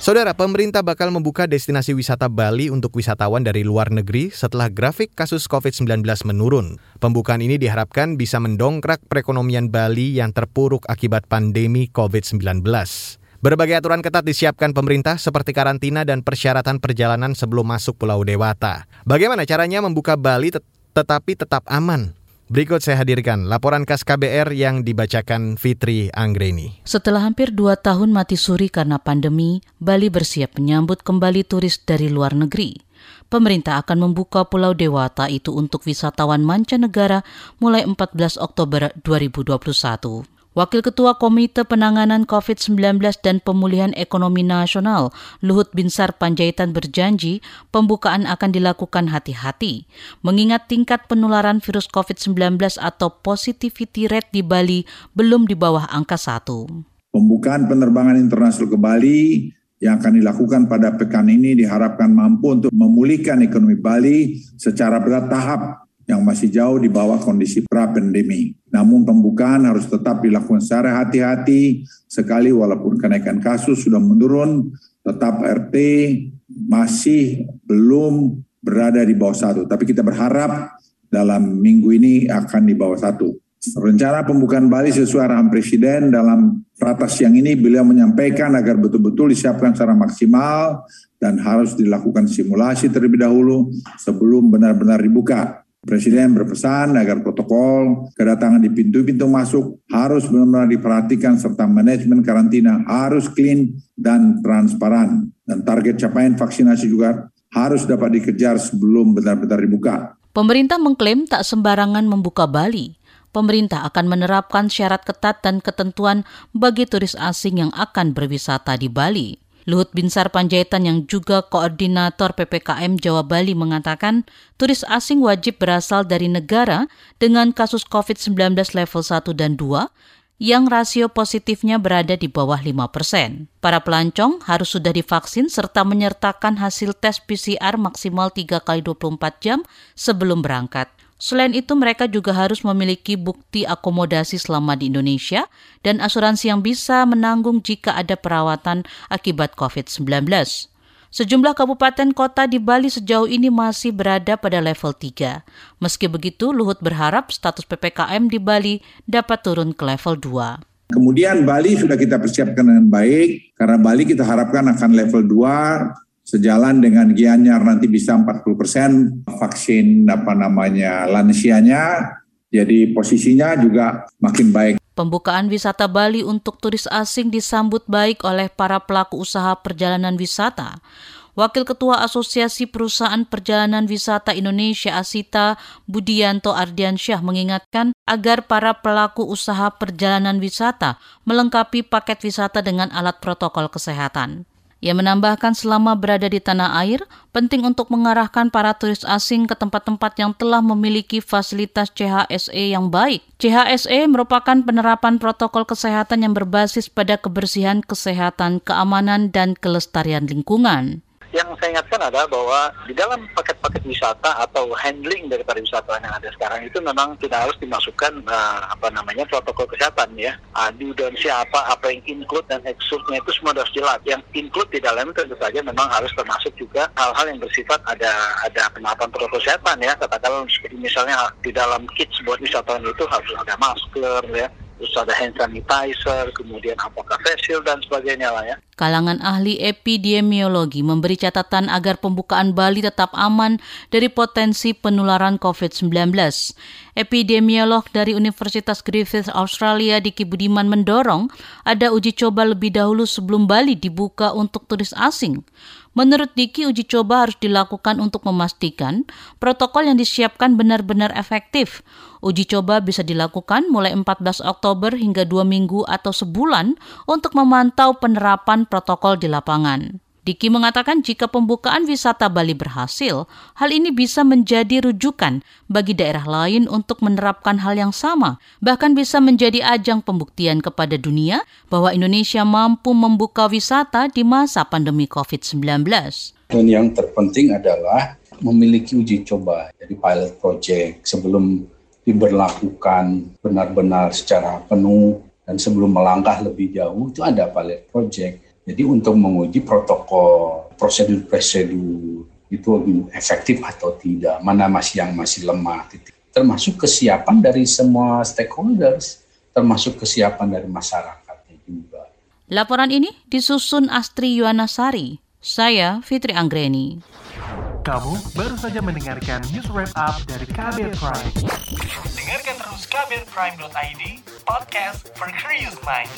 Saudara, pemerintah bakal membuka destinasi wisata Bali untuk wisatawan dari luar negeri setelah grafik kasus COVID-19 menurun. Pembukaan ini diharapkan bisa mendongkrak perekonomian Bali yang terpuruk akibat pandemi COVID-19. Berbagai aturan ketat disiapkan pemerintah seperti karantina dan persyaratan perjalanan sebelum masuk Pulau Dewata. Bagaimana caranya membuka Bali tet tetapi tetap aman? Berikut saya hadirkan laporan khas KBR yang dibacakan Fitri Anggreni. Setelah hampir dua tahun mati suri karena pandemi, Bali bersiap menyambut kembali turis dari luar negeri. Pemerintah akan membuka Pulau Dewata itu untuk wisatawan mancanegara mulai 14 Oktober 2021. Wakil Ketua Komite Penanganan COVID-19 dan Pemulihan Ekonomi Nasional, Luhut Binsar Panjaitan berjanji pembukaan akan dilakukan hati-hati, mengingat tingkat penularan virus COVID-19 atau positivity rate di Bali belum di bawah angka satu. Pembukaan penerbangan internasional ke Bali yang akan dilakukan pada pekan ini diharapkan mampu untuk memulihkan ekonomi Bali secara bertahap yang masih jauh di bawah kondisi pra-pandemi. Namun pembukaan harus tetap dilakukan secara hati-hati sekali walaupun kenaikan kasus sudah menurun, tetap RT masih belum berada di bawah satu. Tapi kita berharap dalam minggu ini akan di bawah satu. Rencana pembukaan Bali sesuai arahan Presiden dalam ratas yang ini beliau menyampaikan agar betul-betul disiapkan secara maksimal dan harus dilakukan simulasi terlebih dahulu sebelum benar-benar dibuka. Presiden berpesan agar protokol kedatangan di pintu-pintu masuk harus benar-benar diperhatikan serta manajemen karantina harus clean dan transparan. Dan target capaian vaksinasi juga harus dapat dikejar sebelum benar-benar dibuka. Pemerintah mengklaim tak sembarangan membuka Bali. Pemerintah akan menerapkan syarat ketat dan ketentuan bagi turis asing yang akan berwisata di Bali. Luhut Binsar Panjaitan yang juga koordinator PPKM Jawa Bali mengatakan turis asing wajib berasal dari negara dengan kasus COVID-19 level 1 dan 2 yang rasio positifnya berada di bawah 5 persen. Para pelancong harus sudah divaksin serta menyertakan hasil tes PCR maksimal 3 kali 24 jam sebelum berangkat. Selain itu, mereka juga harus memiliki bukti akomodasi selama di Indonesia dan asuransi yang bisa menanggung jika ada perawatan akibat COVID-19. Sejumlah kabupaten kota di Bali sejauh ini masih berada pada level 3. Meski begitu, Luhut berharap status PPKM di Bali dapat turun ke level 2. Kemudian Bali sudah kita persiapkan dengan baik, karena Bali kita harapkan akan level 2 sejalan dengan Gianyar nanti bisa 40 persen vaksin apa namanya lansianya, jadi posisinya juga makin baik. Pembukaan wisata Bali untuk turis asing disambut baik oleh para pelaku usaha perjalanan wisata. Wakil Ketua Asosiasi Perusahaan Perjalanan Wisata Indonesia Asita Budianto Ardiansyah mengingatkan agar para pelaku usaha perjalanan wisata melengkapi paket wisata dengan alat protokol kesehatan. Ia menambahkan selama berada di tanah air, penting untuk mengarahkan para turis asing ke tempat-tempat yang telah memiliki fasilitas CHSE yang baik. CHSE merupakan penerapan protokol kesehatan yang berbasis pada kebersihan, kesehatan, keamanan, dan kelestarian lingkungan yang saya ingatkan adalah bahwa di dalam paket-paket wisata atau handling dari pariwisata yang ada sekarang itu memang tidak harus dimasukkan uh, apa namanya protokol kesehatan ya. Di dan siapa apa yang include dan exclude-nya itu semua harus jelas. Yang include di dalam tentu saja memang harus termasuk juga hal-hal yang bersifat ada ada penerapan protokol kesehatan ya. Katakanlah misalnya di dalam kits buat wisatawan itu harus ada masker ya terus ada hand sanitizer, kemudian apakah face shield dan sebagainya lah ya. Kalangan ahli epidemiologi memberi catatan agar pembukaan Bali tetap aman dari potensi penularan COVID-19. Epidemiolog dari Universitas Griffith Australia Diki Budiman mendorong ada uji coba lebih dahulu sebelum Bali dibuka untuk turis asing. Menurut Diki, uji coba harus dilakukan untuk memastikan protokol yang disiapkan benar-benar efektif. Uji coba bisa dilakukan mulai 14 Oktober hingga dua minggu atau sebulan untuk memantau penerapan protokol di lapangan. Diki mengatakan jika pembukaan wisata Bali berhasil, hal ini bisa menjadi rujukan bagi daerah lain untuk menerapkan hal yang sama, bahkan bisa menjadi ajang pembuktian kepada dunia bahwa Indonesia mampu membuka wisata di masa pandemi COVID-19. Dan yang terpenting adalah memiliki uji coba, jadi pilot project sebelum diberlakukan benar-benar secara penuh dan sebelum melangkah lebih jauh itu ada pilot project. Jadi untuk menguji protokol, prosedur-prosedur itu efektif atau tidak, mana masih yang masih lemah, termasuk kesiapan dari semua stakeholders, termasuk kesiapan dari masyarakatnya juga. Laporan ini disusun Astri Yuwanasari. Saya Fitri Anggreni. Kamu baru saja mendengarkan news wrap up dari Kabel Prime. Dengarkan terus kbrprime.id, podcast for curious mind.